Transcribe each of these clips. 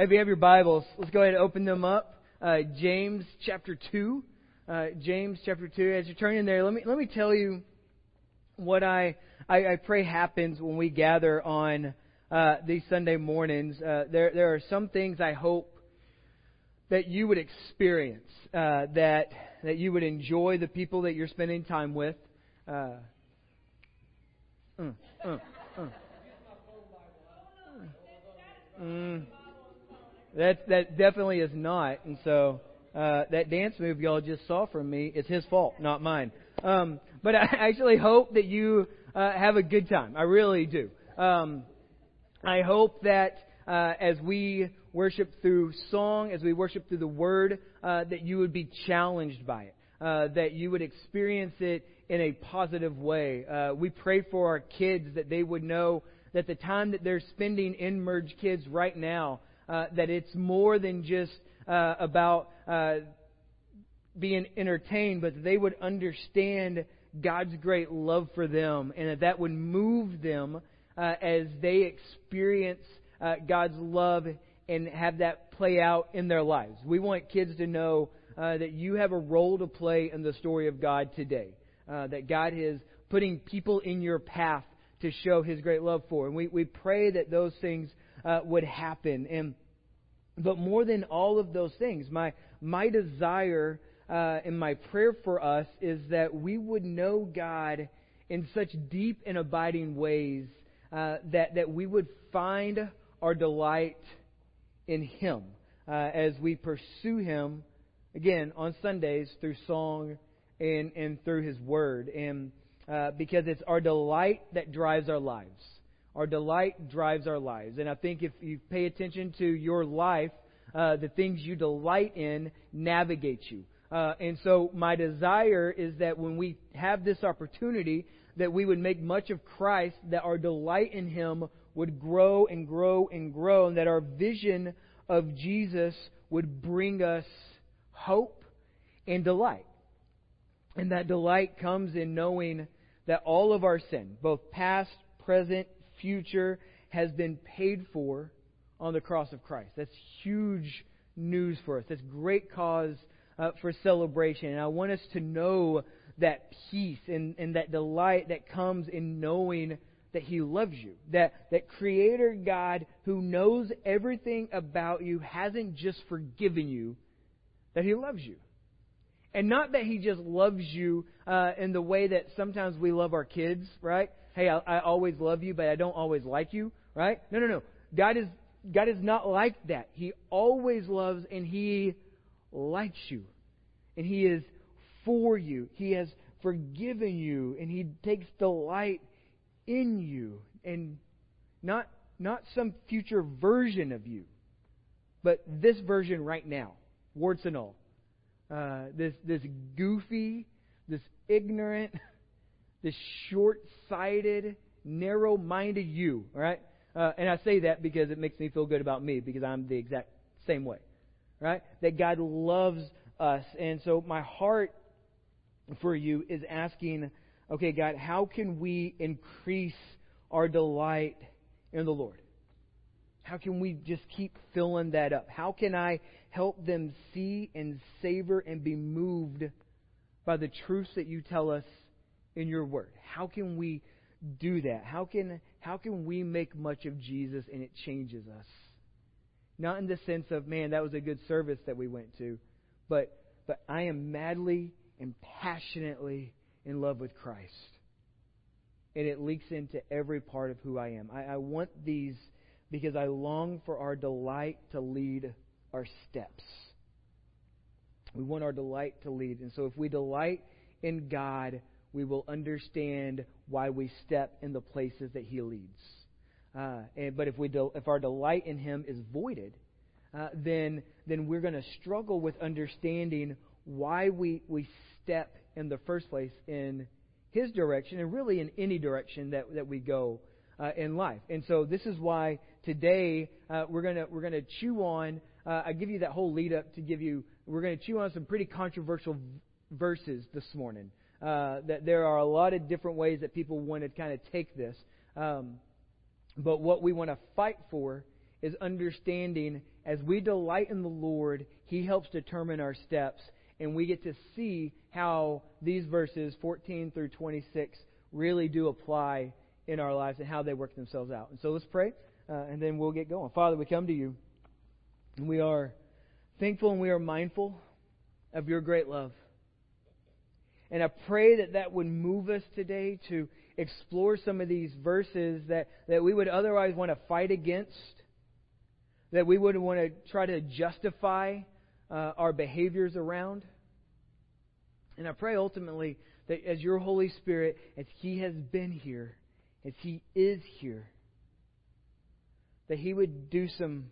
If you have your Bibles, let's go ahead and open them up. Uh, James chapter 2. Uh, James chapter 2. As you're turning there, let me, let me tell you what I, I, I pray happens when we gather on uh, these Sunday mornings. Uh, there, there are some things I hope that you would experience, uh, that, that you would enjoy the people that you're spending time with. Uh, mm, mm, mm. That that definitely is not. And so uh, that dance move y'all just saw from me, it's his fault, not mine. Um, but I actually hope that you uh, have a good time. I really do. Um, I hope that uh, as we worship through song, as we worship through the Word, uh, that you would be challenged by it, uh, that you would experience it in a positive way. Uh, we pray for our kids that they would know that the time that they're spending in Merge Kids right now uh, that it's more than just uh, about uh, being entertained, but they would understand God's great love for them and that that would move them uh, as they experience uh, God's love and have that play out in their lives. We want kids to know that you have a role to play in the story of God today. that God is putting people in your path to show His great love for. And we, we pray that those things uh, would happen. And but more than all of those things, my my desire uh, and my prayer for us is that we would know God in such deep and abiding ways uh, that that we would find our delight in Him uh, as we pursue Him again on Sundays through song and and through His Word and uh, because it's our delight that drives our lives. Our delight drives our lives. And I think if you pay attention to your life, uh, the things you delight in navigate you. Uh, and so my desire is that when we have this opportunity, that we would make much of Christ, that our delight in Him would grow and grow and grow, and that our vision of Jesus would bring us hope and delight. And that delight comes in knowing that all of our sin, both past, present, future has been paid for on the cross of Christ. That's huge news for us. That's great cause uh, for celebration. And I want us to know that peace and, and that delight that comes in knowing that He loves you. That, that Creator God, who knows everything about you, hasn't just forgiven you, that He loves you. And not that He just loves you uh, in the way that sometimes we love our kids, right? Hey, I, I always love you, but I don't always like you, right? No, no, no. God is God is not like that. He always loves and He likes you. And He is for you. He has forgiven you and He takes delight in you. And not not some future version of you, but this version right now, warts and all. Uh, this this goofy, this ignorant, this short sighted, narrow minded you, all right? Uh, and I say that because it makes me feel good about me because I'm the exact same way, right? That God loves us. And so my heart for you is asking, okay, God, how can we increase our delight in the Lord? How can we just keep filling that up? How can I help them see and savor and be moved by the truths that you tell us in your word? How can we do that? How can how can we make much of Jesus and it changes us? Not in the sense of, man, that was a good service that we went to, but but I am madly and passionately in love with Christ. And it leaks into every part of who I am. I, I want these because I long for our delight to lead our steps. We want our delight to lead. And so if we delight in God, we will understand why we step in the places that He leads. Uh, and, but if we if our delight in Him is voided, uh, then then we're going to struggle with understanding why we we step in the first place in His direction and really in any direction that that we go uh, in life. And so this is why today uh, we're gonna we're gonna chew on. Uh, I give you that whole lead up to give you. We're going to chew on some pretty controversial verses this morning uh, that there are a lot of different ways that people want to kind of take this. Um, but what we want to fight for is understanding as we delight in the Lord, He helps determine our steps, and we get to see how these verses 14 through 26 really do apply in our lives and how they work themselves out. And so let's pray, uh, and then we'll get going. Father, we come to you, and we are thankful and we are mindful of your great love. And I pray that that would move us today to explore some of these verses that, that we would otherwise want to fight against, that we would want to try to justify uh, our behaviors around. And I pray ultimately that as your Holy Spirit, as He has been here, as He is here, that He would do some,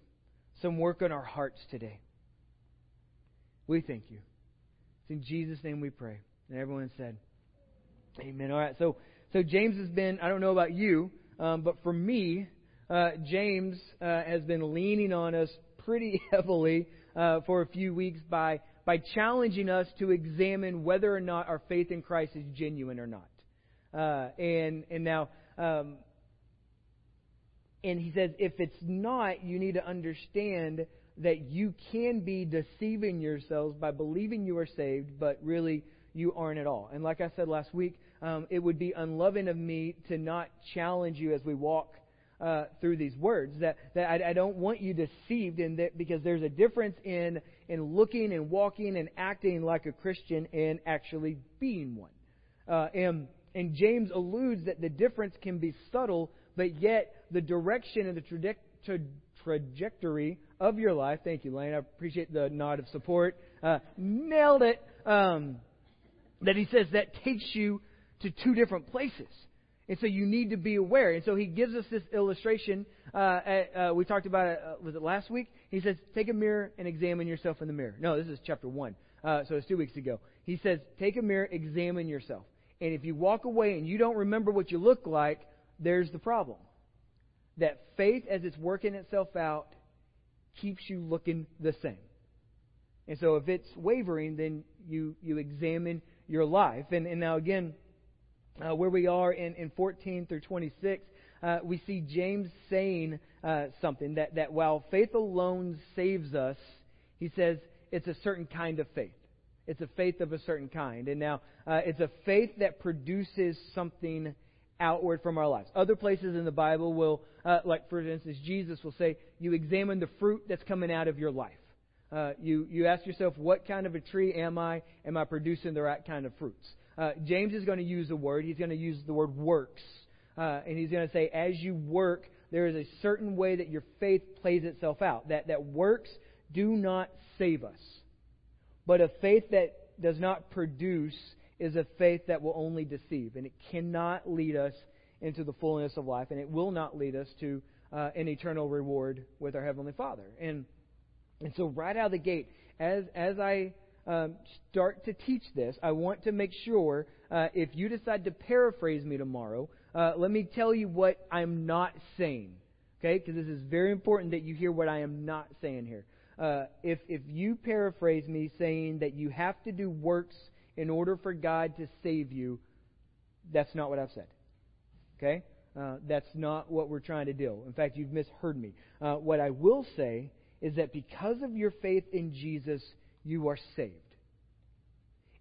some work on our hearts today. We thank you. It's in Jesus' name we pray. And everyone said, Amen. All right. So, so James has been, I don't know about you, um, but for me, uh, James uh, has been leaning on us pretty heavily uh, for a few weeks by, by challenging us to examine whether or not our faith in Christ is genuine or not. Uh, and, and now, um, and he says, if it's not, you need to understand that you can be deceiving yourselves by believing you are saved, but really you aren't at all. And like I said last week, um, it would be unloving of me to not challenge you as we walk uh, through these words. That that I, I don't want you deceived in that because there's a difference in in looking and walking and acting like a Christian and actually being one. Uh, and and James alludes that the difference can be subtle, but yet the direction and the trajectory trajectory of your life. Thank you, Lane. I appreciate the nod of support. Uh, nailed it. Um, that he says that takes you to two different places. And so you need to be aware. And so he gives us this illustration. Uh, at, uh, we talked about it, uh, was it last week? He says, take a mirror and examine yourself in the mirror. No, this is chapter 1. Uh, so it's two weeks ago. He says, take a mirror, examine yourself. And if you walk away and you don't remember what you look like, there's the problem that faith, as it's working itself out, keeps you looking the same. And so if it's wavering, then you, you examine your life. And, and now, again, uh, where we are in, in 14 through 26, uh, we see James saying uh, something that, that while faith alone saves us, he says it's a certain kind of faith. It's a faith of a certain kind. And now, uh, it's a faith that produces something outward from our lives. Other places in the Bible will, uh, like for instance, Jesus will say, you examine the fruit that's coming out of your life. Uh, you, you ask yourself, what kind of a tree am I? Am I producing the right kind of fruits? Uh, James is going to use a word. He's going to use the word works. Uh, and he's going to say, as you work, there is a certain way that your faith plays itself out. That, that works do not save us. But a faith that does not produce is a faith that will only deceive, and it cannot lead us into the fullness of life, and it will not lead us to uh, an eternal reward with our Heavenly Father. And and so, right out of the gate, as as I um, start to teach this, I want to make sure uh, if you decide to paraphrase me tomorrow, uh, let me tell you what I'm not saying. Okay, because this is very important that you hear what I am not saying here. Uh, if if you paraphrase me saying that you have to do works in order for God to save you, that's not what I've said. Okay? Uh, that's not what we're trying to do. In fact, you've misheard me. Uh, what I will say is that because of your faith in Jesus, you are saved.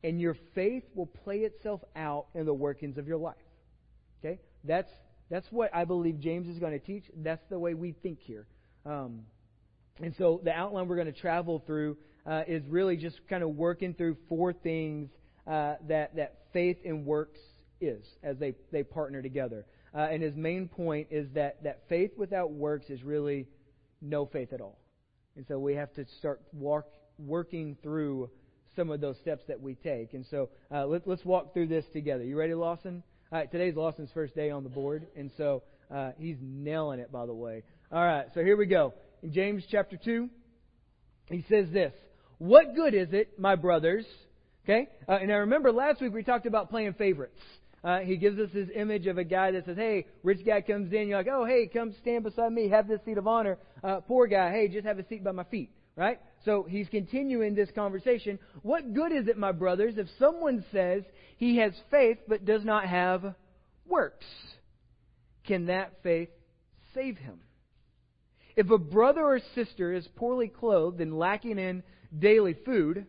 And your faith will play itself out in the workings of your life. Okay? That's, that's what I believe James is going to teach. That's the way we think here. Um, and so the outline we're going to travel through uh, is really just kind of working through four things uh, that, that faith and works is as they, they partner together. Uh, and his main point is that, that faith without works is really no faith at all. And so we have to start walk, working through some of those steps that we take. And so uh, let, us walk through this together. You ready, Lawson? All right, today's Lawson's first day on the board, and so uh, he's nailing it, by the way. All right, so here we go. In James chapter 2, he says this What good is it, my brothers? Okay? Uh, and I remember last week we talked about playing favorites. Uh, he gives us this image of a guy that says, hey, rich guy comes in, you're like, oh, hey, come stand beside me, have this seat of honor. Uh, poor guy, hey, just have a seat by my feet. Right? So he's continuing this conversation. What good is it, my brothers, if someone says he has faith but does not have works? Can that faith save him? If a brother or sister is poorly clothed and lacking in daily food,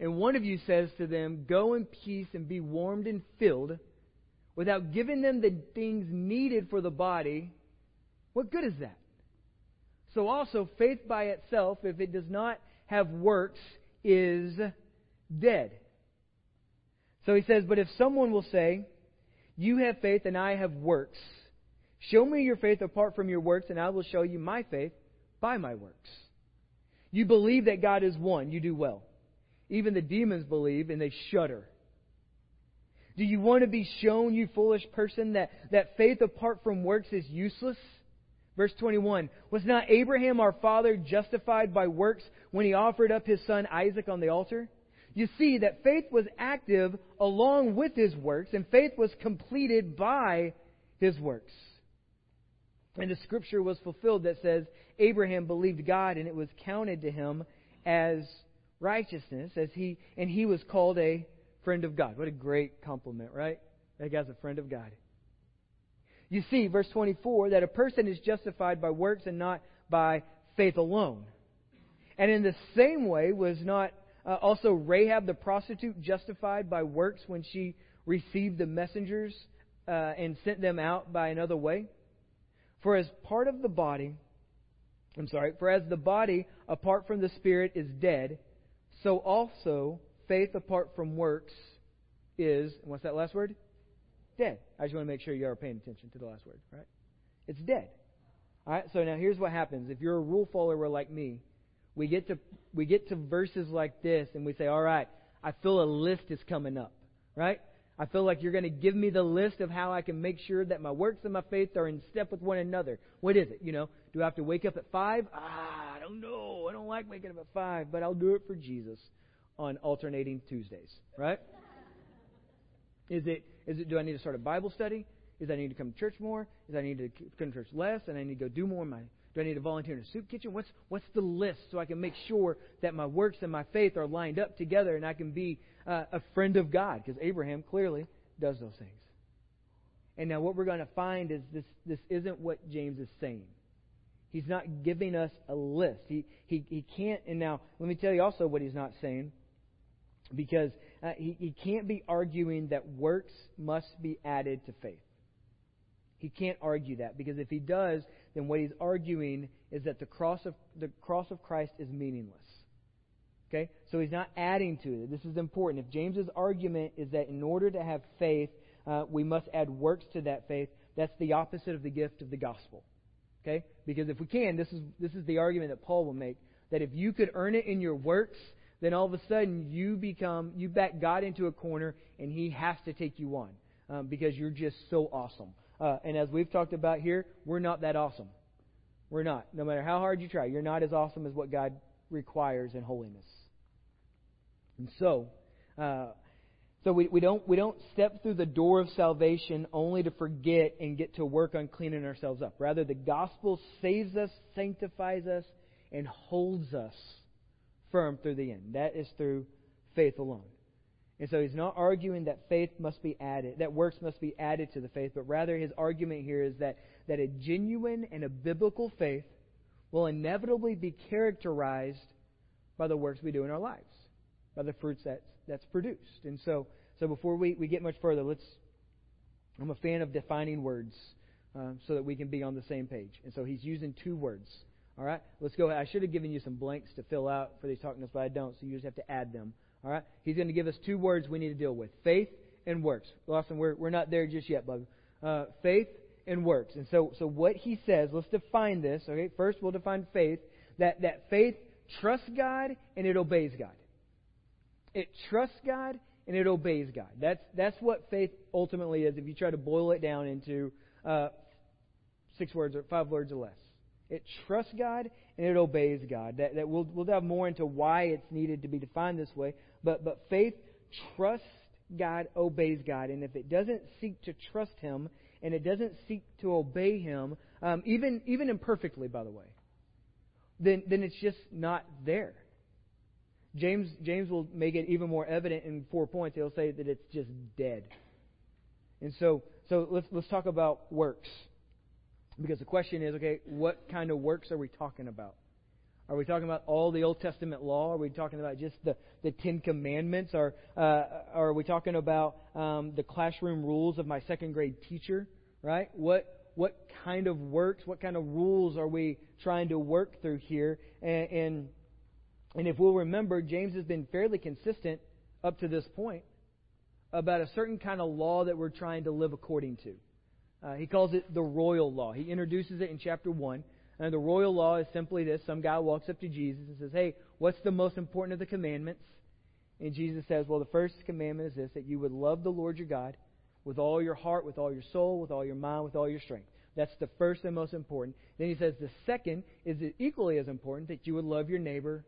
and one of you says to them, Go in peace and be warmed and filled, without giving them the things needed for the body, what good is that? So also, faith by itself, if it does not have works, is dead. So he says, But if someone will say, You have faith and I have works, show me your faith apart from your works, and I will show you my faith by my works. You believe that God is one, you do well. Even the demons believe and they shudder. Do you want to be shown, you foolish person, that, that faith apart from works is useless? Verse 21 Was not Abraham our father justified by works when he offered up his son Isaac on the altar? You see that faith was active along with his works, and faith was completed by his works. And the scripture was fulfilled that says, Abraham believed God, and it was counted to him as righteousness, as he and he was called a friend of God. What a great compliment, right? That guy's a friend of God. You see, verse 24, that a person is justified by works and not by faith alone. And in the same way, was not uh, also Rahab the prostitute justified by works when she received the messengers uh, and sent them out by another way? For as part of the body, I'm sorry, for as the body apart from the spirit is dead, so also faith apart from works is, what's that last word? Dead. I just want to make sure you are paying attention to the last word, right? It's dead. All right, so now here's what happens. If you're a rule follower like me, we get to we get to verses like this and we say, "All right, I feel a list is coming up." Right? I feel like you're going to give me the list of how I can make sure that my works and my faith are in step with one another. What is it? You know, do I have to wake up at 5? Ah, I don't know. Don't like waking up at 5, but I'll do it for Jesus on alternating Tuesdays, right? Is it is it do I need to start a Bible study? Is I need to come to church more? Is I need to come to church less? And I need to go do more? My do I need to volunteer in a soup kitchen? What's what's the list so I can make sure that my works and my faith are lined up together and I can be uh, a friend of God? Because Abraham clearly does those things. And now what we're going to find is this this isn't what James is saying. He's not giving us a list. He he he can't. And now let me tell you also what he's not saying because uh, he, he can't be arguing that works must be added to faith. He can't argue that because if he does, then what he's arguing is that the cross of the cross of Christ is meaningless. Okay? So he's not adding to it. This is important. If James's argument is that in order to have faith, uh, we must add works to that faith, that's the opposite of the gift of the gospel. Okay? Because if we can, this is this is the argument that Paul will make that if you could earn it in your works, then all of a sudden you become, you back God into a corner and He has to take you on um, because you're just so awesome. Uh, and as we've talked about here, we're not that awesome. We're not. No matter how hard you try, you're not as awesome as what God requires in holiness. And so, uh, so we, we don't we don't step through the door of salvation only to forget and get to work on cleaning ourselves up. Rather, the gospel saves us, sanctifies us, and holds us firm through the end. That is through faith alone. And so he's not arguing that faith must be added, that works must be added to the faith, but rather his argument here is that, that a genuine and a biblical faith will inevitably be characterized by the works we do in our lives, by the fruits that's, that's produced. And so, so before we, we get much further, let's, I'm a fan of defining words uh, so that we can be on the same page. And so he's using two words. All right? Let's go. I should have given you some blanks to fill out for these talking but I don't, so you just have to add them. All right? He's going to give us two words we need to deal with faith and works. Lawson, we're, we're not there just yet, bub. Uh, faith and works. And so, so what he says, let's define this. Okay? First, we'll define faith. That, that faith trusts God and it obeys God. It trusts God and it obeys God. That's, that's what faith ultimately is if you try to boil it down into uh, six words or five words or less. It trusts God and it obeys God. That, that we'll, we'll dive more into why it's needed to be defined this way. But, but faith trusts God, obeys God. And if it doesn't seek to trust Him and it doesn't seek to obey Him, um, even, even imperfectly, by the way, then, then it's just not there. James, James will make it even more evident in four points. He'll say that it's just dead. And so, so let's, let's talk about works. Because the question is, okay, what kind of works are we talking about? Are we talking about all the Old Testament law? Are we talking about just the, the Ten Commandments? Or, uh, are we talking about um, the classroom rules of my second grade teacher? Right? What what kind of works, what kind of rules are we trying to work through here? And, and and if we'll remember, James has been fairly consistent up to this point about a certain kind of law that we're trying to live according to. Uh, he calls it the royal law. He introduces it in chapter 1. And the royal law is simply this some guy walks up to Jesus and says, Hey, what's the most important of the commandments? And Jesus says, Well, the first commandment is this that you would love the Lord your God with all your heart, with all your soul, with all your mind, with all your strength. That's the first and most important. Then he says the second is equally as important that you would love your neighbor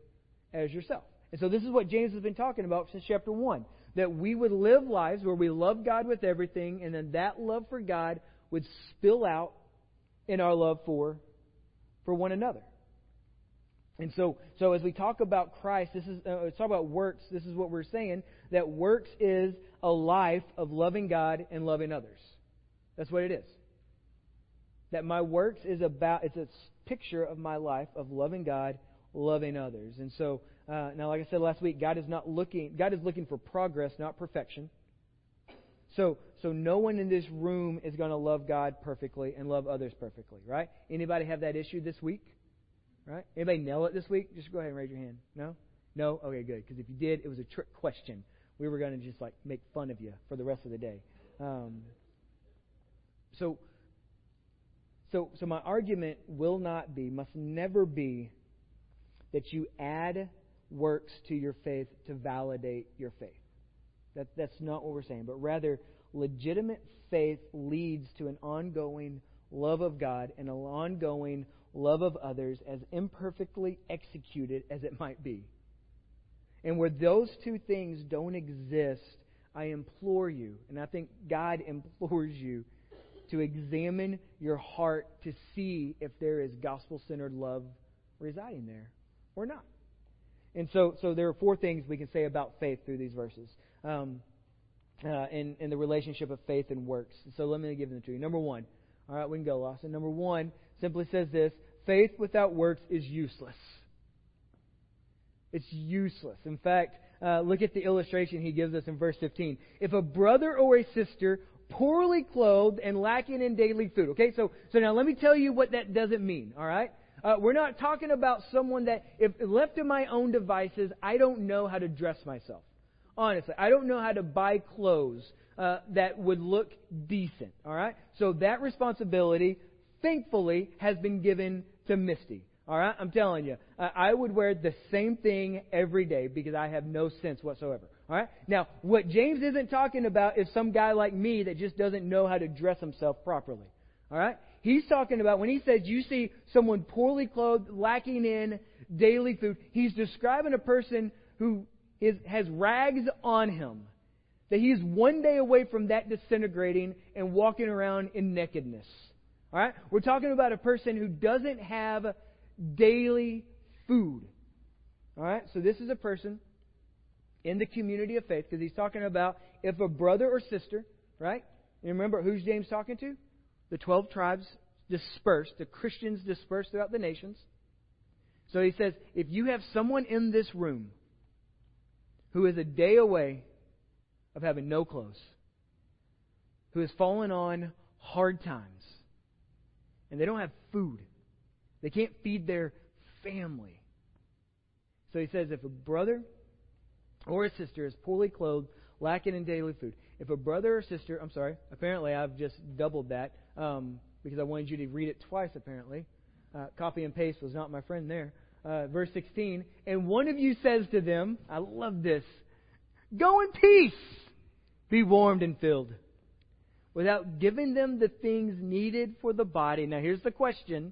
as yourself. And so this is what James has been talking about since chapter 1 that we would live lives where we love God with everything, and then that love for God would spill out in our love for for one another. And so, so as we talk about Christ, this is uh, talk about works. This is what we're saying that works is a life of loving God and loving others. That's what it is. That my works is about it's a picture of my life of loving God, loving others. And so uh, now, like I said last week, God is not looking. God is looking for progress, not perfection. So, so no one in this room is going to love God perfectly and love others perfectly, right? Anybody have that issue this week? Right? Anybody nail it this week? Just go ahead and raise your hand. No? No? Okay, good. Because if you did, it was a trick question. We were going to just like make fun of you for the rest of the day. Um, so, so, so my argument will not be, must never be, that you add works to your faith to validate your faith. That, that's not what we're saying, but rather, legitimate faith leads to an ongoing love of God and an ongoing love of others, as imperfectly executed as it might be. And where those two things don't exist, I implore you, and I think God implores you, to examine your heart to see if there is gospel centered love residing there or not. And so, so there are four things we can say about faith through these verses. Um, uh, in, in the relationship of faith and works. So let me give them to you. Number one. All right, we can go, Lawson. Number one simply says this faith without works is useless. It's useless. In fact, uh, look at the illustration he gives us in verse 15. If a brother or a sister poorly clothed and lacking in daily food. Okay, so so now let me tell you what that doesn't mean. All right, uh, we're not talking about someone that, if left to my own devices, I don't know how to dress myself. Honestly, I don't know how to buy clothes uh, that would look decent. All right, so that responsibility, thankfully, has been given to Misty. All right, I'm telling you, uh, I would wear the same thing every day because I have no sense whatsoever. All right, now what James isn't talking about is some guy like me that just doesn't know how to dress himself properly. All right, He's talking about when he says you see someone poorly clothed, lacking in daily food, he's describing a person who is, has rags on him. That he's one day away from that disintegrating and walking around in nakedness. All right? We're talking about a person who doesn't have daily food. All right? So this is a person in the community of faith because he's talking about if a brother or sister, right? And remember who's James talking to? The 12 tribes dispersed, the Christians dispersed throughout the nations. So he says, if you have someone in this room who is a day away of having no clothes, who has fallen on hard times, and they don't have food, they can't feed their family. So he says, if a brother or a sister is poorly clothed, lacking in daily food, if a brother or sister, I'm sorry, apparently I've just doubled that um, because I wanted you to read it twice, apparently. Uh, copy and paste was not my friend there. Uh, verse 16, and one of you says to them, I love this, go in peace, be warmed and filled, without giving them the things needed for the body. Now here's the question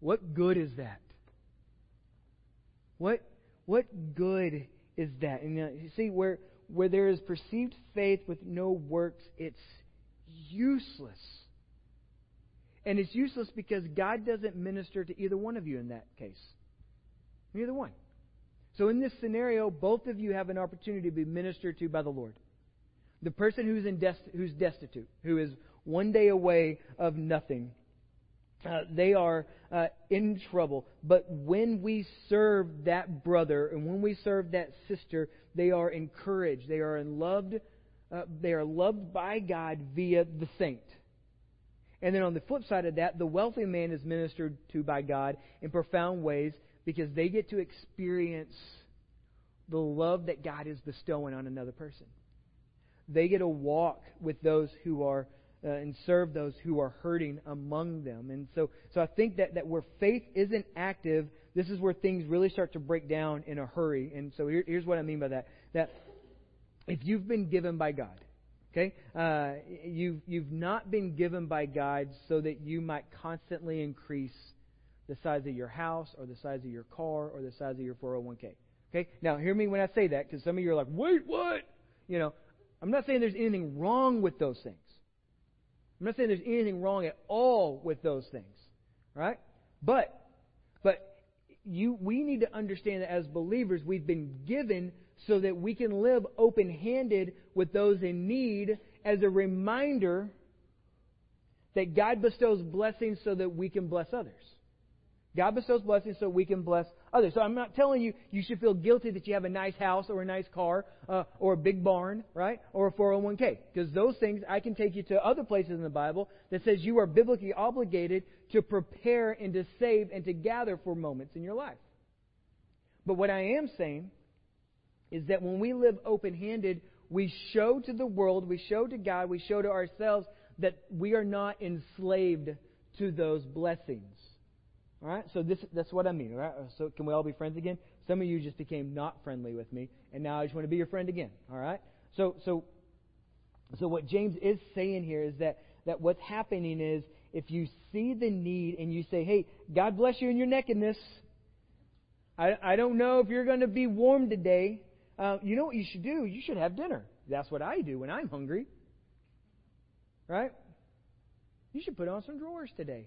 what good is that? What, what good is that? And uh, you see, where, where there is perceived faith with no works, it's useless. And it's useless because God doesn't minister to either one of you in that case. Neither one. So in this scenario, both of you have an opportunity to be ministered to by the Lord. The person who's, in dest- who's destitute, who is one day away of nothing, uh, they are uh, in trouble. But when we serve that brother and when we serve that sister, they are encouraged. They are loved. Uh, they are loved by God via the saint. And then on the flip side of that, the wealthy man is ministered to by God in profound ways because they get to experience the love that God is bestowing on another person. They get to walk with those who are uh, and serve those who are hurting among them. And so, so I think that, that where faith isn't active, this is where things really start to break down in a hurry. And so here, here's what I mean by that. That if you've been given by God, okay, uh, you've, you've not been given by God so that you might constantly increase the size of your house or the size of your car or the size of your 401k. Okay? Now, hear me when I say that because some of you are like, wait, what? You know, I'm not saying there's anything wrong with those things. I'm not saying there's anything wrong at all with those things, right? But, but you, we need to understand that as believers, we've been given so that we can live open-handed with those in need as a reminder that God bestows blessings so that we can bless others. God bestows blessings so we can bless others. So I'm not telling you you should feel guilty that you have a nice house or a nice car uh, or a big barn, right? Or a 401k. Because those things, I can take you to other places in the Bible that says you are biblically obligated to prepare and to save and to gather for moments in your life. But what I am saying is that when we live open handed, we show to the world, we show to God, we show to ourselves that we are not enslaved to those blessings. All right, so this that's what I mean. All right, so can we all be friends again? Some of you just became not friendly with me, and now I just want to be your friend again. All right, so so so what James is saying here is that that what's happening is if you see the need and you say, "Hey, God bless you in your nakedness," I I don't know if you're going to be warm today. Uh, you know what you should do? You should have dinner. That's what I do when I'm hungry. Right? You should put on some drawers today.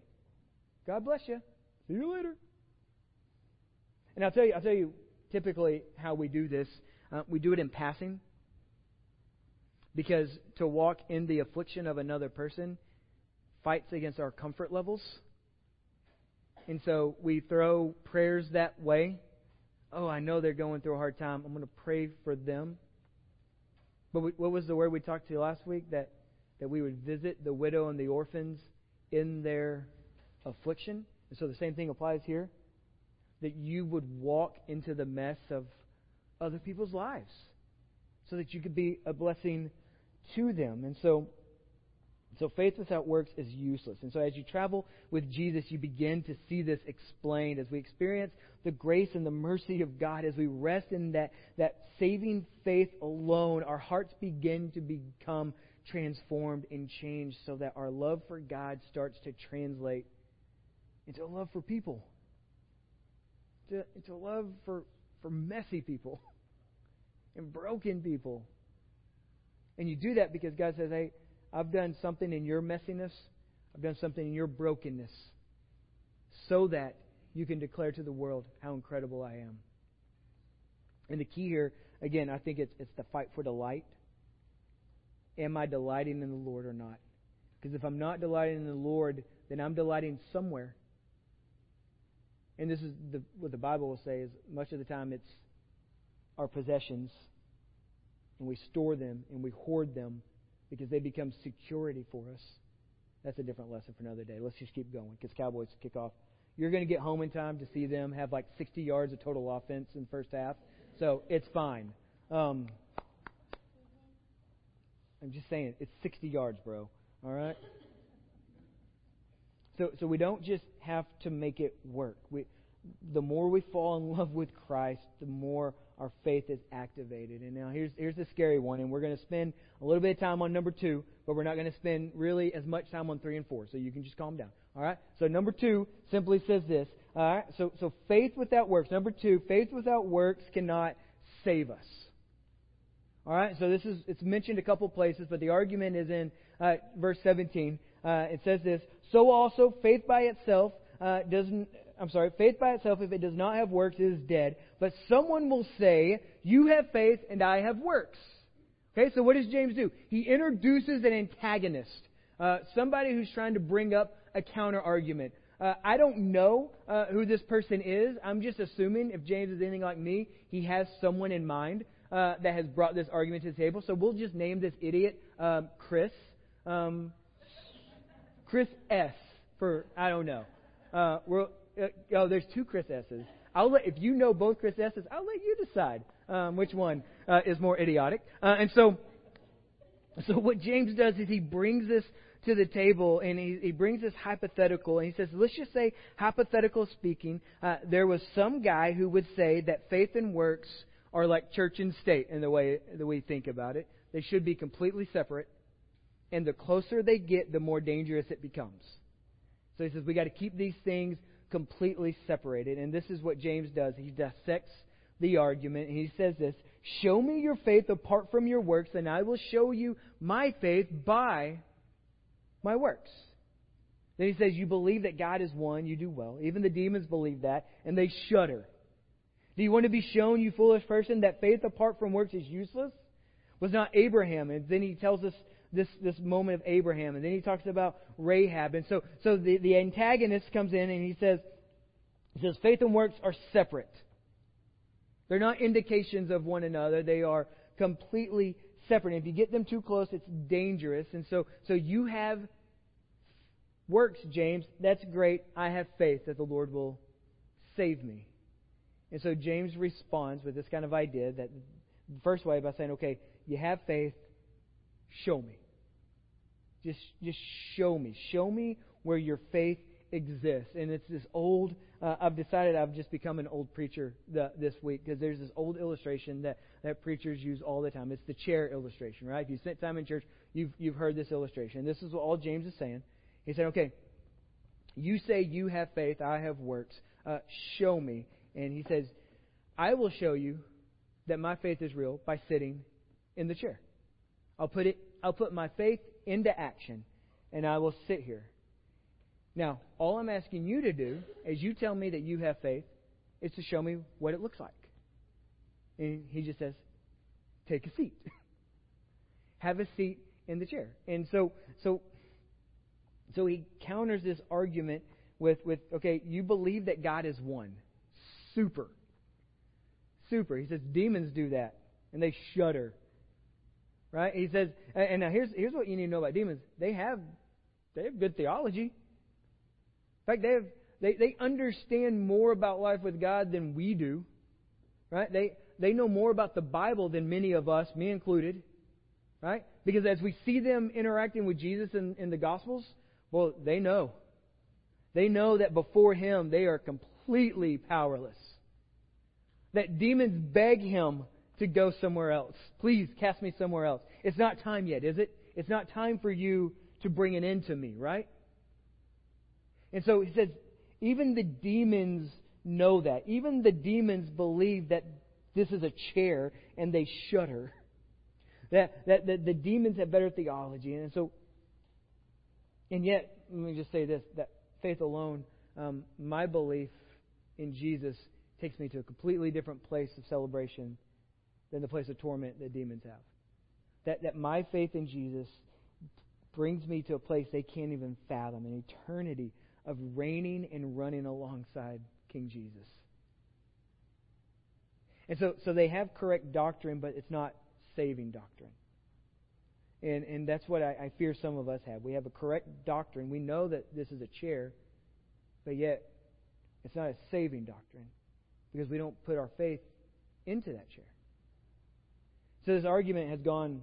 God bless you. See you later. And I'll tell you, I'll tell you typically how we do this. Uh, we do it in passing. Because to walk in the affliction of another person fights against our comfort levels. And so we throw prayers that way. Oh, I know they're going through a hard time. I'm going to pray for them. But we, what was the word we talked to you last week? That, that we would visit the widow and the orphans in their affliction. And so the same thing applies here that you would walk into the mess of other people's lives so that you could be a blessing to them. And so so faith without works is useless. And so as you travel with Jesus, you begin to see this explained as we experience the grace and the mercy of God, as we rest in that, that saving faith alone, our hearts begin to become transformed and changed so that our love for God starts to translate into a love for people, into, a love for, for messy people and broken people. And you do that because God says, hey, I've done something in your messiness, I've done something in your brokenness, so that you can declare to the world how incredible I am. And the key here, again, I think it's, it's the fight for delight. Am I delighting in the Lord or not? Because if I'm not delighting in the Lord, then I'm delighting somewhere and this is the, what the Bible will say is much of the time it's our possessions, and we store them and we hoard them because they become security for us. That's a different lesson for another day. Let's just keep going because Cowboys kick off. You're going to get home in time to see them have like 60 yards of total offense in the first half, so it's fine. Um, I'm just saying, it's 60 yards, bro. All right. So, so we don't just have to make it work. We, the more we fall in love with Christ, the more our faith is activated. And now here's here's the scary one, and we're going to spend a little bit of time on number two, but we're not going to spend really as much time on three and four. So you can just calm down. All right. So number two simply says this. All right. So so faith without works. Number two, faith without works cannot save us. All right. So this is it's mentioned a couple places, but the argument is in uh, verse 17. Uh, it says this: So also faith by itself uh, doesn't. I'm sorry, faith by itself, if it does not have works, is dead. But someone will say, You have faith and I have works. Okay, so what does James do? He introduces an antagonist. Uh, somebody who's trying to bring up a counter argument. Uh, I don't know uh, who this person is. I'm just assuming if James is anything like me, he has someone in mind uh, that has brought this argument to the table. So we'll just name this idiot um, Chris. Um, Chris S. For I don't know. Uh, we're, uh, oh, there's two Chris S's. I'll let if you know both Chris S's, I'll let you decide um, which one uh, is more idiotic. Uh, and so, so what James does is he brings this to the table and he, he brings this hypothetical and he says, let's just say, hypothetical speaking, uh, there was some guy who would say that faith and works are like church and state in the way that we think about it. They should be completely separate. And the closer they get, the more dangerous it becomes. So he says we got to keep these things completely separated. And this is what James does. He dissects the argument. And he says this Show me your faith apart from your works, and I will show you my faith by my works. Then he says, You believe that God is one, you do well. Even the demons believe that, and they shudder. Do you want to be shown, you foolish person, that faith apart from works is useless? Was not Abraham. And then he tells us this, this moment of Abraham. And then he talks about Rahab. And so, so the, the antagonist comes in and he says, he says, faith and works are separate. They're not indications of one another. They are completely separate. And if you get them too close, it's dangerous. And so, so you have works, James. That's great. I have faith that the Lord will save me. And so James responds with this kind of idea that first way by saying, okay, you have faith, show me. Just, just show me. Show me where your faith exists. And it's this old, uh, I've decided I've just become an old preacher the, this week because there's this old illustration that, that preachers use all the time. It's the chair illustration, right? If you spent time in church, you've, you've heard this illustration. This is what all James is saying. He said, okay, you say you have faith, I have works. Uh, show me. And he says, I will show you that my faith is real by sitting in the chair. I'll put it I'll put my faith into action and I will sit here. Now, all I'm asking you to do as you tell me that you have faith is to show me what it looks like. And he just says, take a seat. have a seat in the chair. And so so so he counters this argument with, with okay, you believe that God is one. Super. Super. He says demons do that, and they shudder. Right? He says, and now here's here's what you need to know about demons. They have they have good theology. In fact, they have they, they understand more about life with God than we do. Right? They they know more about the Bible than many of us, me included. Right? Because as we see them interacting with Jesus in, in the Gospels, well, they know. They know that before Him they are completely powerless that demons beg him to go somewhere else. Please cast me somewhere else. It's not time yet, is it? It's not time for you to bring an end to me, right? And so he says, even the demons know that. Even the demons believe that this is a chair and they shudder. That, that, that the demons have better theology. And so, and yet, let me just say this that faith alone, um, my belief in Jesus takes me to a completely different place of celebration than the place of torment that demons have. That, that my faith in Jesus brings me to a place they can't even fathom an eternity of reigning and running alongside King Jesus. And so, so they have correct doctrine, but it's not saving doctrine. And, and that's what I, I fear some of us have. We have a correct doctrine. We know that this is a chair, but yet it's not a saving doctrine because we don't put our faith into that chair. So this argument has gone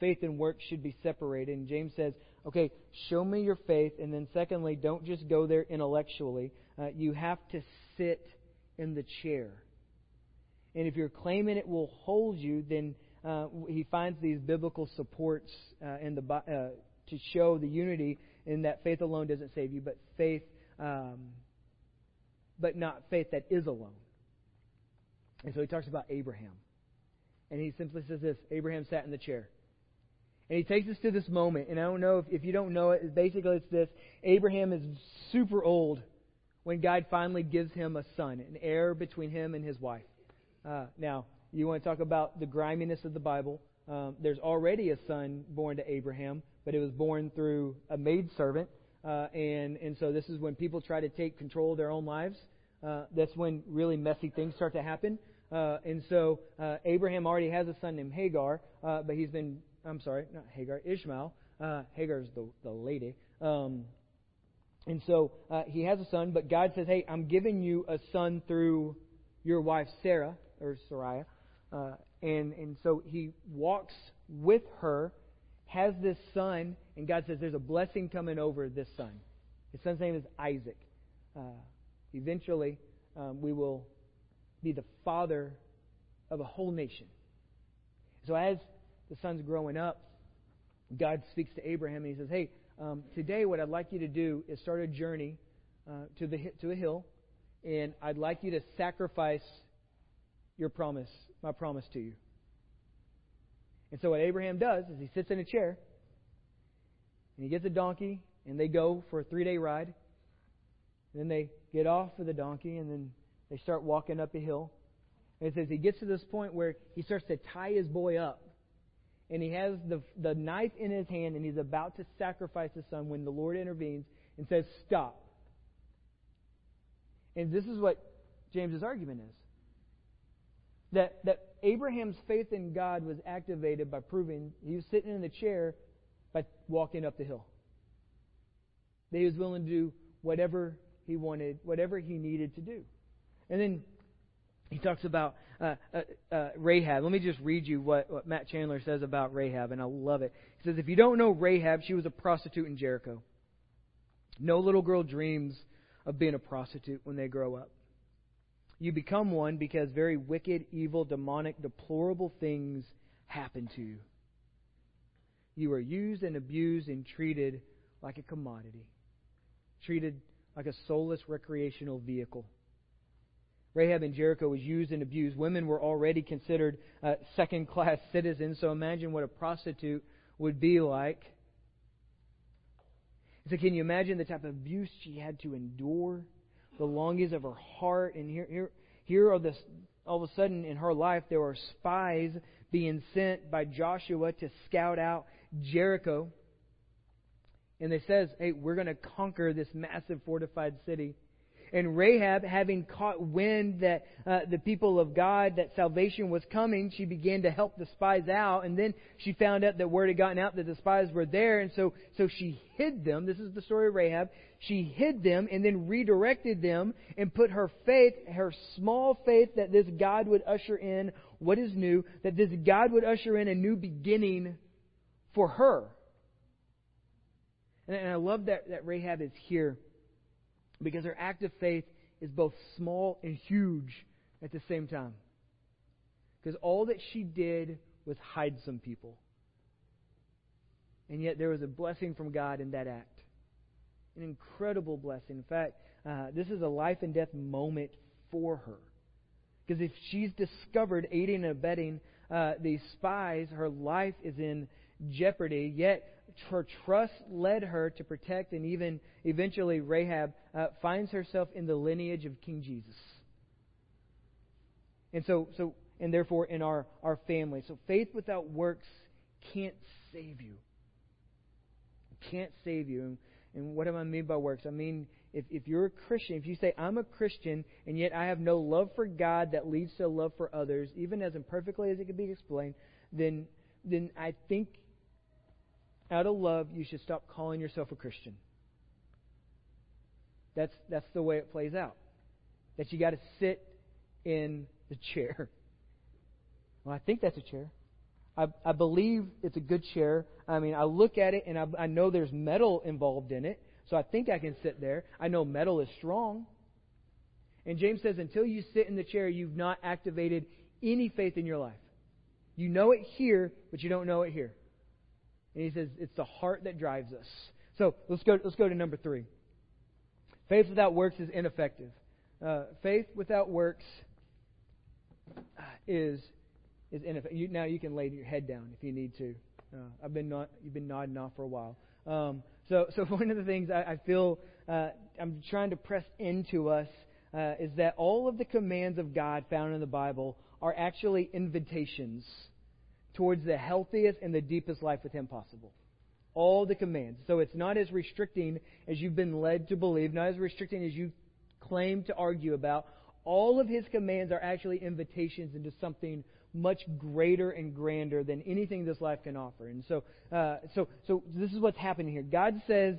faith and work should be separated. And James says, okay, show me your faith. And then, secondly, don't just go there intellectually. Uh, you have to sit in the chair. And if you're claiming it will hold you, then uh, he finds these biblical supports uh, in the uh, to show the unity in that faith alone doesn't save you, but faith um, but not faith that is alone. And so he talks about Abraham. And he simply says this Abraham sat in the chair. And he takes us to this moment. And I don't know if, if you don't know it, basically it's this Abraham is super old when God finally gives him a son, an heir between him and his wife. Uh, now, you want to talk about the griminess of the Bible. Um, there's already a son born to Abraham, but it was born through a maidservant uh, and and so this is when people try to take control of their own lives. Uh, that's when really messy things start to happen. Uh, and so uh, Abraham already has a son named Hagar, uh, but he's been I'm sorry, not Hagar, Ishmael. Uh, Hagar's the the lady. Um, and so uh, he has a son, but God says, "Hey, I'm giving you a son through your wife Sarah or Sarai." Uh, and and so he walks with her, has this son, and God says, "There's a blessing coming over this son." His son's name is Isaac. Eventually, um, we will be the father of a whole nation. So as the son's growing up, God speaks to Abraham and he says, "Hey." Um, today, what I'd like you to do is start a journey uh, to the to a hill, and I'd like you to sacrifice your promise, my promise to you. And so, what Abraham does is he sits in a chair, and he gets a donkey, and they go for a three day ride. And then they get off of the donkey, and then they start walking up a hill. And it says he gets to this point where he starts to tie his boy up and he has the, the knife in his hand and he's about to sacrifice his son when the Lord intervenes and says, Stop. And this is what James's argument is. That, that Abraham's faith in God was activated by proving he was sitting in the chair by walking up the hill. That he was willing to do whatever he wanted, whatever he needed to do. And then he talks about uh, uh, uh, Rahab. Let me just read you what, what Matt Chandler says about Rahab, and I love it. He says, If you don't know Rahab, she was a prostitute in Jericho. No little girl dreams of being a prostitute when they grow up. You become one because very wicked, evil, demonic, deplorable things happen to you. You are used and abused and treated like a commodity, treated like a soulless recreational vehicle. Rahab in Jericho was used and abused. Women were already considered uh, second class citizens, so imagine what a prostitute would be like. So, can you imagine the type of abuse she had to endure? The longings of her heart. And here, here, here are this, all of a sudden in her life, there were spies being sent by Joshua to scout out Jericho. And they says, hey, we're going to conquer this massive fortified city. And Rahab, having caught wind that uh, the people of God, that salvation was coming, she began to help the spies out. And then she found out that word had gotten out that the spies were there. And so, so she hid them. This is the story of Rahab. She hid them and then redirected them and put her faith, her small faith that this God would usher in what is new, that this God would usher in a new beginning for her. And, I love that, that Rahab is here because her act of faith is both small and huge at the same time. Because all that she did was hide some people. And yet there was a blessing from God in that act. An incredible blessing. In fact, uh, this is a life and death moment for her. Because if she's discovered aiding and abetting uh, these spies, her life is in jeopardy. Yet her trust led her to protect, and even eventually Rahab uh, finds herself in the lineage of King Jesus. And so, so, and therefore in our, our family. So faith without works can't save you. Can't save you. And, and what do I mean by works? I mean, if, if you're a Christian, if you say, I'm a Christian, and yet I have no love for God that leads to love for others, even as imperfectly as it could be explained, then, then I think out of love, you should stop calling yourself a Christian. That's, that's the way it plays out. That you got to sit in the chair. Well, I think that's a chair. I, I believe it's a good chair. I mean, I look at it and I, I know there's metal involved in it, so I think I can sit there. I know metal is strong. And James says, until you sit in the chair, you've not activated any faith in your life. You know it here, but you don't know it here. And he says it's the heart that drives us. So let's go, let's go to number three. Faith without works is ineffective. Uh, faith without works is is ineffective. You, now you can lay your head down if you need to. Uh, I've been not, you've been nodding off for a while. Um, so so one of the things I, I feel uh, I'm trying to press into us uh, is that all of the commands of God found in the Bible are actually invitations towards the healthiest and the deepest life with Him possible. all the commands. So it's not as restricting as you've been led to believe, not as restricting as you claim to argue about. All of his commands are actually invitations into something much greater and grander than anything this life can offer. And so, uh, so, so this is what's happening here. God says,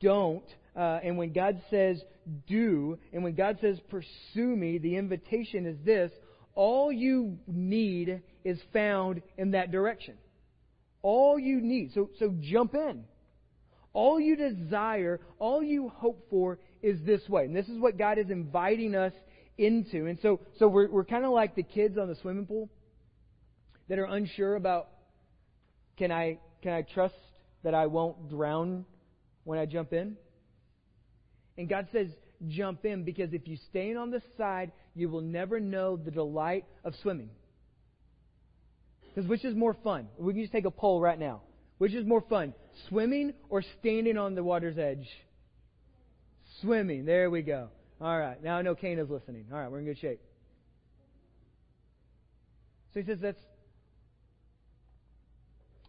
"Don't," uh, and when God says, "Do," and when God says, "Pursue me," the invitation is this: all you need is found in that direction. All you need. So, so jump in. All you desire, all you hope for is this way. And this is what God is inviting us into. And so, so we're, we're kind of like the kids on the swimming pool that are unsure about can I, can I trust that I won't drown when I jump in? And God says, jump in because if you stay on the side, you will never know the delight of swimming. Because which is more fun? We can just take a poll right now. Which is more fun, swimming or standing on the water's edge? Swimming. There we go. All right. Now I know Kane is listening. All right, we're in good shape. So he says that's.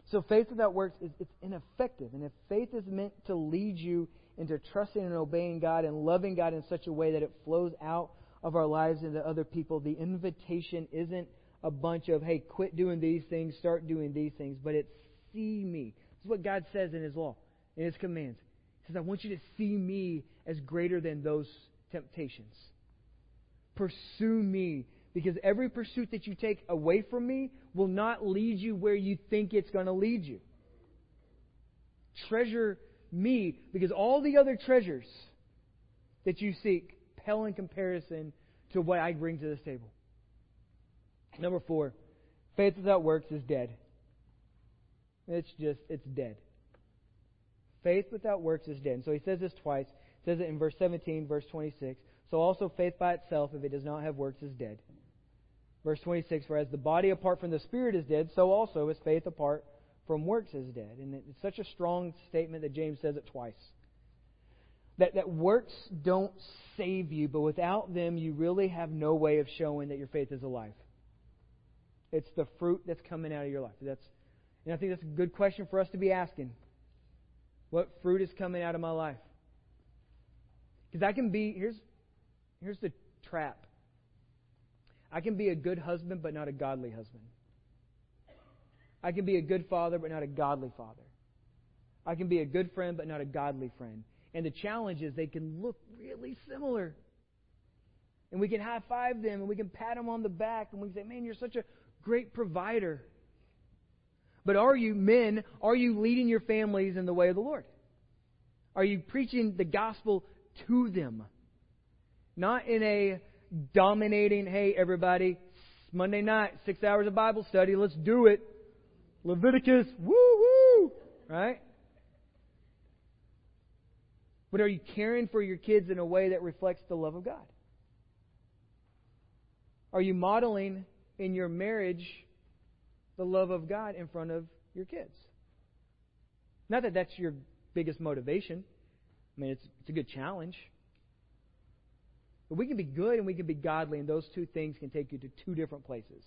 So faith without works is it's ineffective. And if faith is meant to lead you into trusting and obeying God and loving God in such a way that it flows out of our lives into other people, the invitation isn't a bunch of, hey, quit doing these things, start doing these things, but it's see me. This is what God says in His law, in His commands. He says, I want you to see me as greater than those temptations. Pursue me, because every pursuit that you take away from me will not lead you where you think it's going to lead you. Treasure me, because all the other treasures that you seek pale in comparison to what I bring to this table. Number four, faith without works is dead. It's just, it's dead. Faith without works is dead. And so he says this twice. He says it in verse 17, verse 26. So also faith by itself, if it does not have works, is dead. Verse 26, whereas the body apart from the spirit is dead, so also is faith apart from works is dead. And it's such a strong statement that James says it twice. That, that works don't save you, but without them, you really have no way of showing that your faith is alive. It's the fruit that's coming out of your life. That's, and I think that's a good question for us to be asking. What fruit is coming out of my life? Because I can be, here's, here's the trap. I can be a good husband, but not a godly husband. I can be a good father, but not a godly father. I can be a good friend, but not a godly friend. And the challenge is they can look really similar. And we can high five them and we can pat them on the back and we can say, Man, you're such a great provider. But are you, men, are you leading your families in the way of the Lord? Are you preaching the gospel to them? Not in a dominating, hey, everybody, Monday night, six hours of Bible study, let's do it. Leviticus, woo woo, right? But are you caring for your kids in a way that reflects the love of God? Are you modeling in your marriage the love of God in front of your kids. Not that that's your biggest motivation. I mean, it's, it's a good challenge. But we can be good and we can be godly, and those two things can take you to two different places.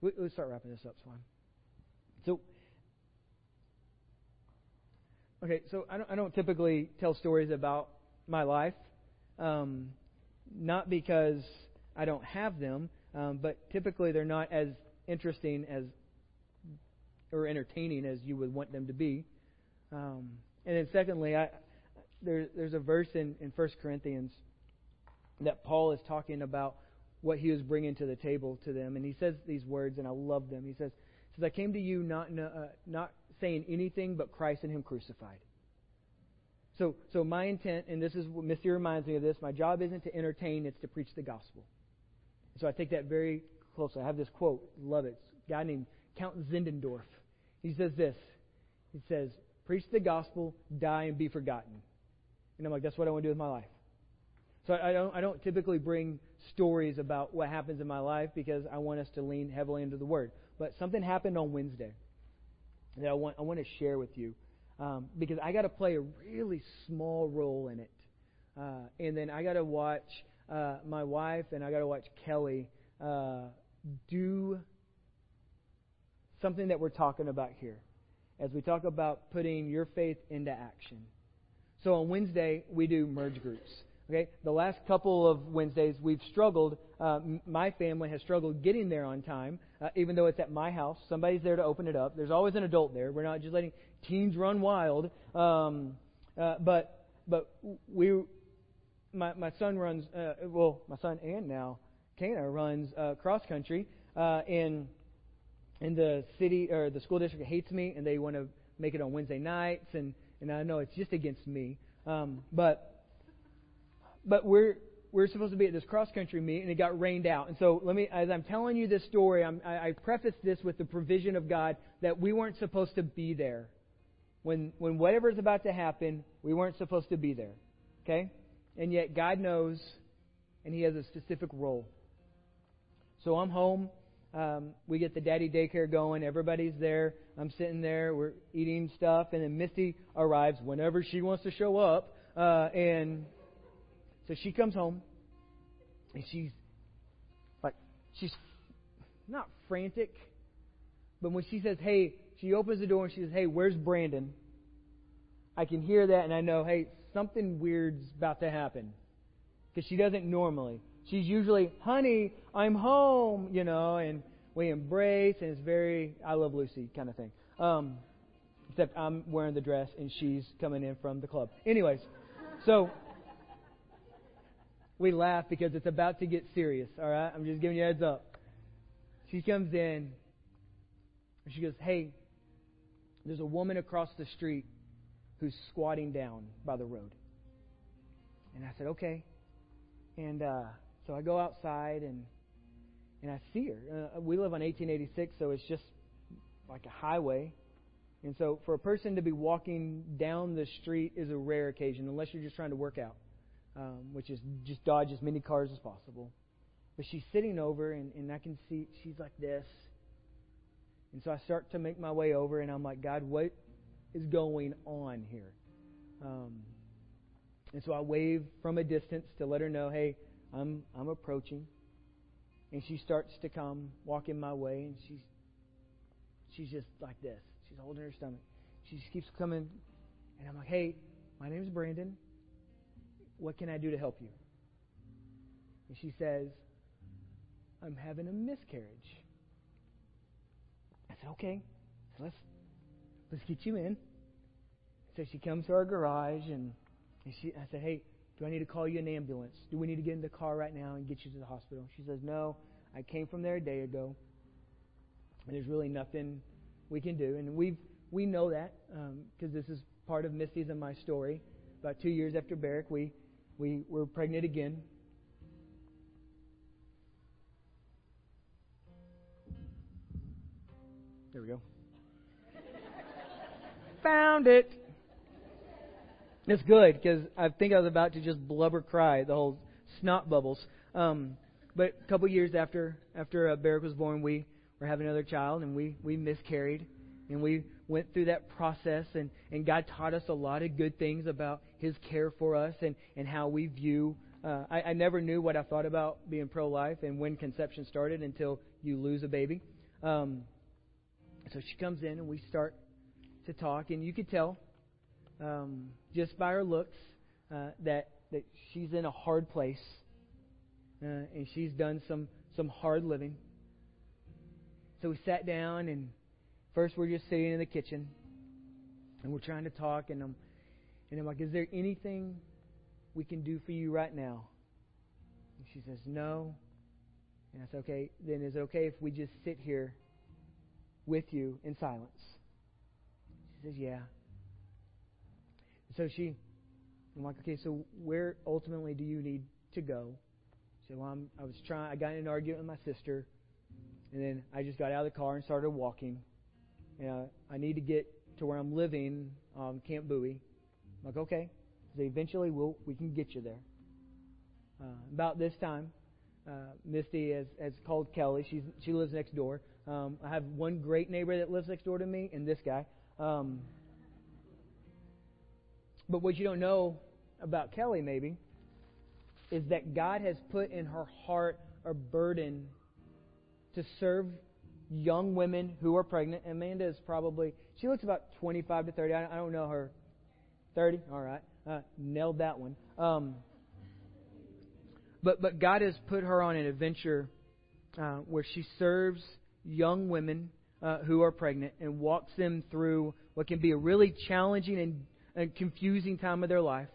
Let's start wrapping this up, Swan. So, okay, so I don't, I don't typically tell stories about my life, um, not because I don't have them, um, but typically they're not as interesting as or entertaining as you would want them to be. Um, and then secondly, I, there, there's a verse in, in 1 Corinthians that Paul is talking about what he was bringing to the table to them, and he says these words, and I love them. He says, "says I came to you not uh, not saying anything but Christ and Him crucified." So, so my intent, and this is what Missy reminds me of this. My job isn't to entertain; it's to preach the gospel. So I take that very closely. I have this quote, love it. It's a guy named Count Zinzendorf. He says this. He says, Preach the gospel, die, and be forgotten. And I'm like, that's what I want to do with my life. So I don't, I don't typically bring stories about what happens in my life because I want us to lean heavily into the Word. But something happened on Wednesday that I want, I want to share with you um, because I got to play a really small role in it. Uh, and then I got to watch uh, my wife and I got to watch Kelly uh, do something that we're talking about here. as we talk about putting your faith into action. So on Wednesday, we do merge groups. Okay, the last couple of Wednesdays we've struggled. Uh, my family has struggled getting there on time, uh, even though it's at my house. Somebody's there to open it up. There's always an adult there. We're not just letting teens run wild. Um, uh, but but we, my my son runs. Uh, well, my son and now Kana runs uh, cross country uh, in in the city or the school district hates me, and they want to make it on Wednesday nights, and and I know it's just against me. Um, but but we're we're supposed to be at this cross country meet, and it got rained out. And so let me, as I'm telling you this story, I'm, I, I preface this with the provision of God that we weren't supposed to be there. When when whatever's about to happen, we weren't supposed to be there. Okay, and yet God knows, and He has a specific role. So I'm home. Um, we get the daddy daycare going. Everybody's there. I'm sitting there. We're eating stuff, and then Misty arrives whenever she wants to show up, uh, and so she comes home, and she's like, she's not frantic, but when she says, hey, she opens the door and she says, hey, where's Brandon? I can hear that, and I know, hey, something weird's about to happen. Because she doesn't normally. She's usually, honey, I'm home, you know, and we embrace, and it's very, I love Lucy kind of thing. Um, except I'm wearing the dress, and she's coming in from the club. Anyways, so we laugh because it's about to get serious, all right? I'm just giving you a heads up. She comes in and she goes, Hey, there's a woman across the street who's squatting down by the road. And I said, Okay. And uh, so I go outside and and I see her. Uh, we live on 1886, so it's just like a highway. And so for a person to be walking down the street is a rare occasion, unless you're just trying to work out um, which is just dodge as many cars as possible. But she's sitting over, and, and I can see she's like this. And so I start to make my way over, and I'm like, God, what is going on here? Um, and so I wave from a distance to let her know, hey, I'm I'm approaching. And she starts to come, walking my way, and she's she's just like this. She's holding her stomach. She just keeps coming, and I'm like, hey, my name is Brandon. What can I do to help you? And she says, I'm having a miscarriage. I said, okay, so let's let's get you in. So she comes to our garage and, and she I said, Hey, do I need to call you an ambulance? Do we need to get in the car right now and get you to the hospital? She says, No, I came from there a day ago. And there's really nothing we can do. And we've, we know that because um, this is part of Misty's and my story. About two years after Barrick, we we were pregnant again. There we go. Found it. It's good because I think I was about to just blubber cry the whole snot bubbles. Um, but a couple years after after uh, Barrick was born, we were having another child and we we miscarried, and we went through that process, and, and God taught us a lot of good things about His care for us and, and how we view. Uh, I, I never knew what I thought about being pro life and when conception started until you lose a baby. Um, so she comes in, and we start to talk, and you could tell um, just by her looks uh, that, that she's in a hard place, uh, and she's done some, some hard living. So we sat down and First, we're just sitting in the kitchen and we're trying to talk, and I'm, and I'm like, Is there anything we can do for you right now? And she says, No. And I said, Okay, then is it okay if we just sit here with you in silence? Says, Yeah. So she, I'm like, Okay, so where ultimately do you need to go? She said, Well, I'm, I was trying, I got in an argument with my sister, and then I just got out of the car and started walking you know, I need to get to where I'm living, um, Camp Bowie. I'm like, okay. So eventually we'll, we can get you there. Uh, about this time, uh, Misty has, has called Kelly. She's, she lives next door. Um, I have one great neighbor that lives next door to me, and this guy. Um, but what you don't know about Kelly, maybe, is that God has put in her heart a burden to serve young women who are pregnant. Amanda is probably, she looks about 25 to 30. I, don't know her. 30? All right. Uh, nailed that one. Um, but, but God has put her on an adventure uh, where she serves young women uh, who are pregnant and walks them through what can be a really challenging and, and confusing time of their life.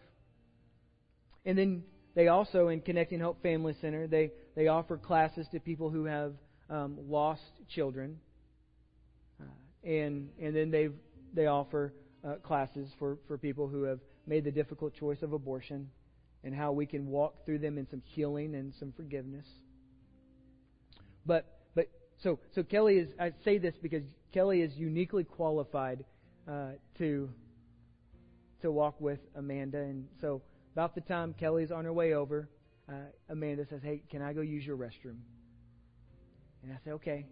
And then they also, in Connecting Hope Family Center, they, they offer classes to people who have um, lost children. Uh, and, and then they they offer uh, classes for, for people who have made the difficult choice of abortion and how we can walk through them in some healing and some forgiveness. But but so so Kelly is I say this because Kelly is uniquely qualified uh, to to walk with Amanda, and so about the time Kelly's on her way over, uh, Amanda says, "Hey, can I go use your restroom?" And I say, "Okay."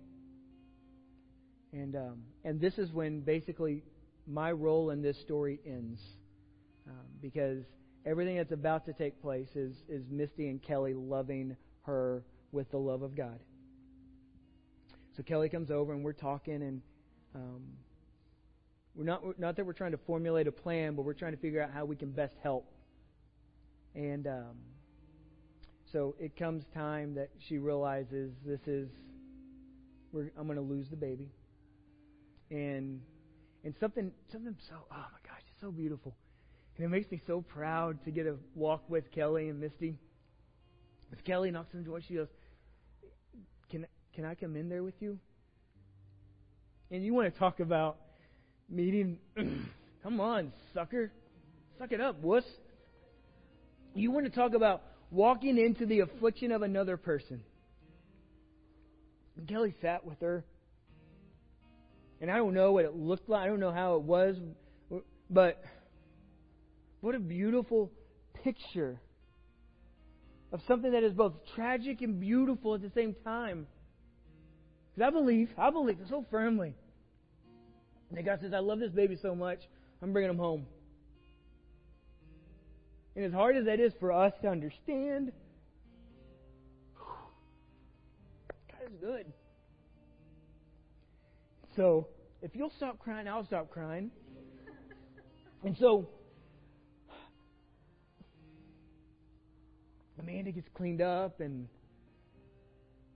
And um, and this is when basically my role in this story ends, um, because everything that's about to take place is is Misty and Kelly loving her with the love of God. So Kelly comes over and we're talking, and um, we're not not that we're trying to formulate a plan, but we're trying to figure out how we can best help. And um, so it comes time that she realizes this is I'm going to lose the baby, and and something something so oh my gosh, it's so beautiful, and it makes me so proud to get a walk with Kelly and Misty. As Kelly knocks on the door, she goes, "Can can I come in there with you?" And you want to talk about meeting? come on, sucker, suck it up, wuss. You want to talk about walking into the affliction of another person. And Kelly sat with her. And I don't know what it looked like. I don't know how it was. But what a beautiful picture of something that is both tragic and beautiful at the same time. I believe, I believe so firmly. And God says, I love this baby so much, I'm bringing him home. And as hard as that is for us to understand, God is good. So, if you'll stop crying, I'll stop crying. And so, Amanda gets cleaned up, and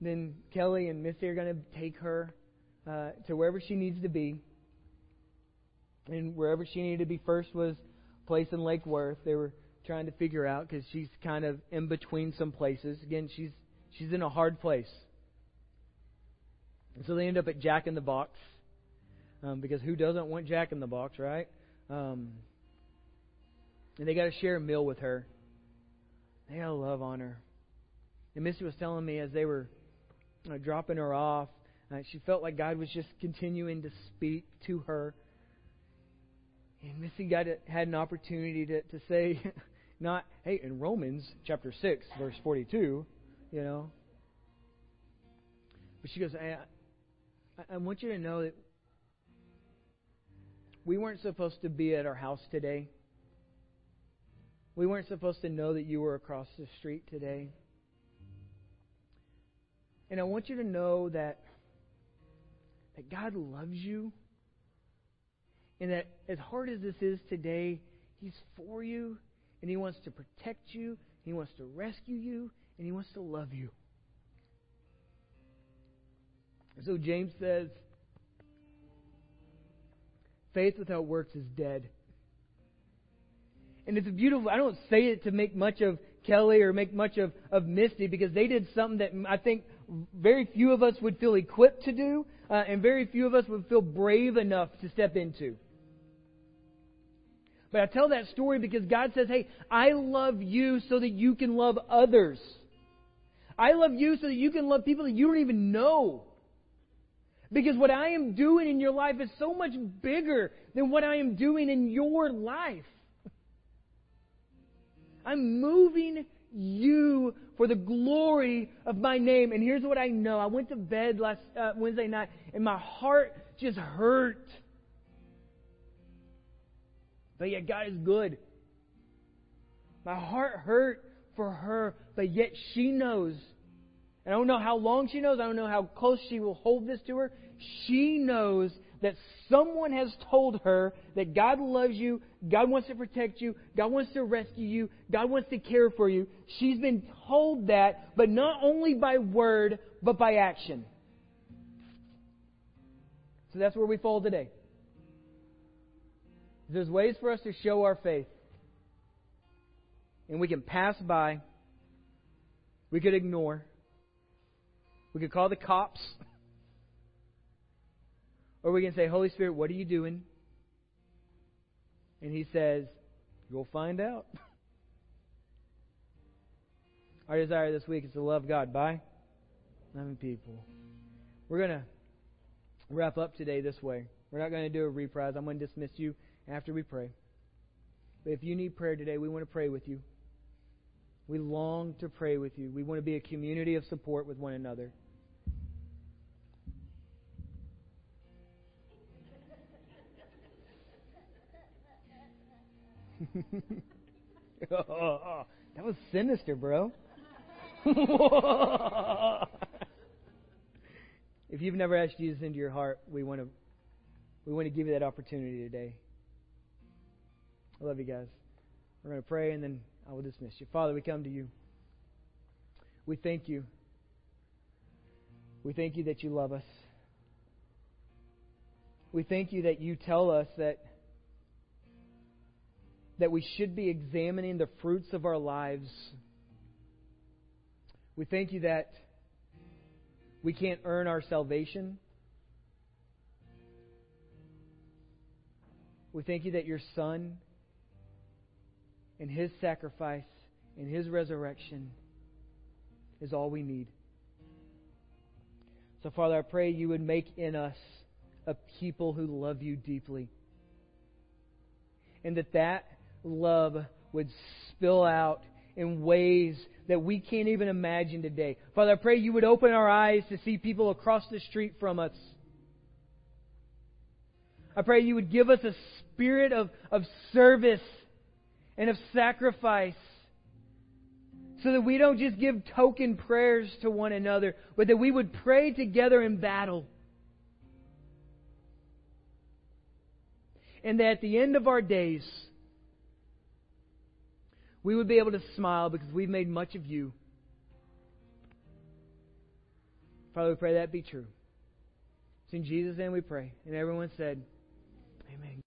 then Kelly and Missy are going to take her uh, to wherever she needs to be. And wherever she needed to be first was place in Lake Worth. They were trying to figure out because she's kind of in between some places. Again, she's she's in a hard place. And so they end up at Jack in the Box um, because who doesn't want Jack in the Box, right? Um, and they got to share a meal with her. They got to love on her. And Missy was telling me as they were uh, dropping her off, uh, she felt like God was just continuing to speak to her. And Missy got to, had an opportunity to, to say, Not, hey, in Romans chapter 6, verse 42, you know. But she goes, I, I want you to know that we weren't supposed to be at our house today. We weren't supposed to know that you were across the street today. And I want you to know that that God loves you and that as hard as this is today, He's for you and He wants to protect you, He wants to rescue you, and He wants to love you. So James says, faith without works is dead. And it's beautiful. I don't say it to make much of Kelly or make much of, of Misty because they did something that I think very few of us would feel equipped to do, uh, and very few of us would feel brave enough to step into. But I tell that story because God says, hey, I love you so that you can love others. I love you so that you can love people that you don't even know. Because what I am doing in your life is so much bigger than what I am doing in your life. I'm moving you for the glory of my name. And here's what I know. I went to bed last uh, Wednesday night and my heart just hurt but yet God is good. My heart hurt for her, but yet she knows I don't know how long she knows. I don't know how close she will hold this to her. She knows that someone has told her that God loves you, God wants to protect you, God wants to rescue you, God wants to care for you. She's been told that, but not only by word, but by action. So that's where we fall today. There's ways for us to show our faith. And we can pass by. We could ignore. We could call the cops. Or we can say, Holy Spirit, what are you doing? And He says, You'll find out. Our desire this week is to love God by loving people. We're going to wrap up today this way. We're not going to do a reprise. I'm going to dismiss you after we pray. But if you need prayer today, we want to pray with you. We long to pray with you. We want to be a community of support with one another. that was sinister, bro. if you've never asked Jesus into your heart, we want to we want to give you that opportunity today. I love you guys. We're going to pray and then I will dismiss you. Father, we come to you. We thank you. We thank you that you love us. We thank you that you tell us that that we should be examining the fruits of our lives. We thank you that we can't earn our salvation. We thank you that your Son and his sacrifice and his resurrection is all we need. So, Father, I pray you would make in us a people who love you deeply. And that that love would spill out in ways that we can't even imagine today. Father, I pray you would open our eyes to see people across the street from us. I pray you would give us a spirit of, of service and of sacrifice so that we don't just give token prayers to one another, but that we would pray together in battle. And that at the end of our days, we would be able to smile because we've made much of you. Father, we pray that be true. It's in Jesus' name we pray. And everyone said, Amen.